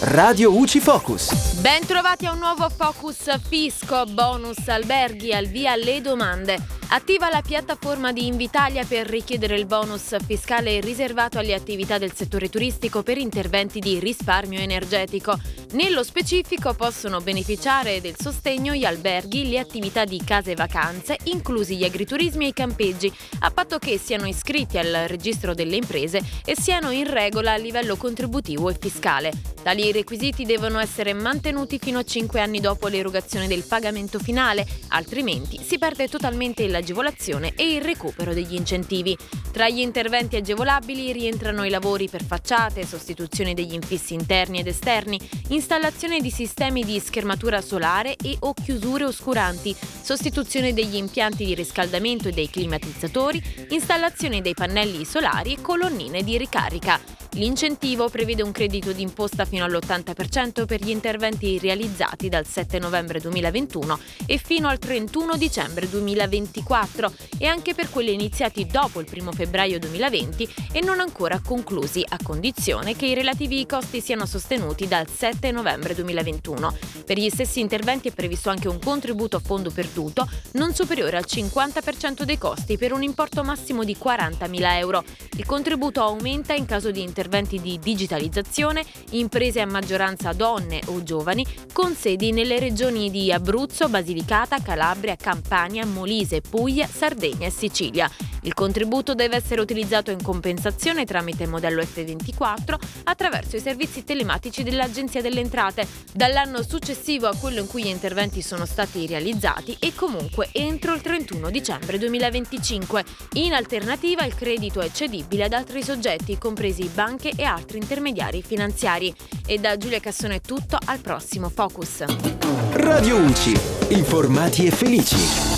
Radio UCI Focus. Ben trovati a un nuovo Focus Fisco, bonus alberghi al via le domande. Attiva la piattaforma di Invitalia per richiedere il bonus fiscale riservato alle attività del settore turistico per interventi di risparmio energetico. Nello specifico possono beneficiare del sostegno gli alberghi, le attività di case vacanze, inclusi gli agriturismi e i campeggi, a patto che siano iscritti al registro delle imprese e siano in regola a livello contributivo e fiscale. Tali requisiti devono essere mantenuti fino a 5 anni dopo l'erogazione del pagamento finale, altrimenti si perde totalmente l'agevolazione e il recupero degli incentivi. Tra gli interventi agevolabili rientrano i lavori per facciate, sostituzione degli infissi interni ed esterni, installazione di sistemi di schermatura solare e o chiusure oscuranti, sostituzione degli impianti di riscaldamento e dei climatizzatori, installazione dei pannelli solari e colonnine di ricarica. L'incentivo prevede un credito d'imposta fino all'80% per gli interventi realizzati dal 7 novembre 2021 e fino al 31 dicembre 2024 e anche per quelli iniziati dopo il 1 febbraio 2020 e non ancora conclusi, a condizione che i relativi costi siano sostenuti dal 7 novembre 2021. Per gli stessi interventi è previsto anche un contributo a fondo perduto non superiore al 50% dei costi per un importo massimo di 40.000 euro. Il contributo aumenta in caso di interventi di digitalizzazione, imprese a maggioranza donne o giovani, con sedi nelle regioni di Abruzzo, Basilicata, Calabria, Campania, Molise, Puglia, Sardegna e Sicilia. Il contributo deve essere utilizzato in compensazione tramite modello F24 attraverso i servizi telematici dell'Agenzia delle Entrate dall'anno successivo a quello in cui gli interventi sono stati realizzati e comunque entro il 31 dicembre 2025. In alternativa il credito è cedibile ad altri soggetti, compresi banche e altri intermediari finanziari. E da Giulia Cassone è tutto, al prossimo Focus. Radio UCI. Informati e felici.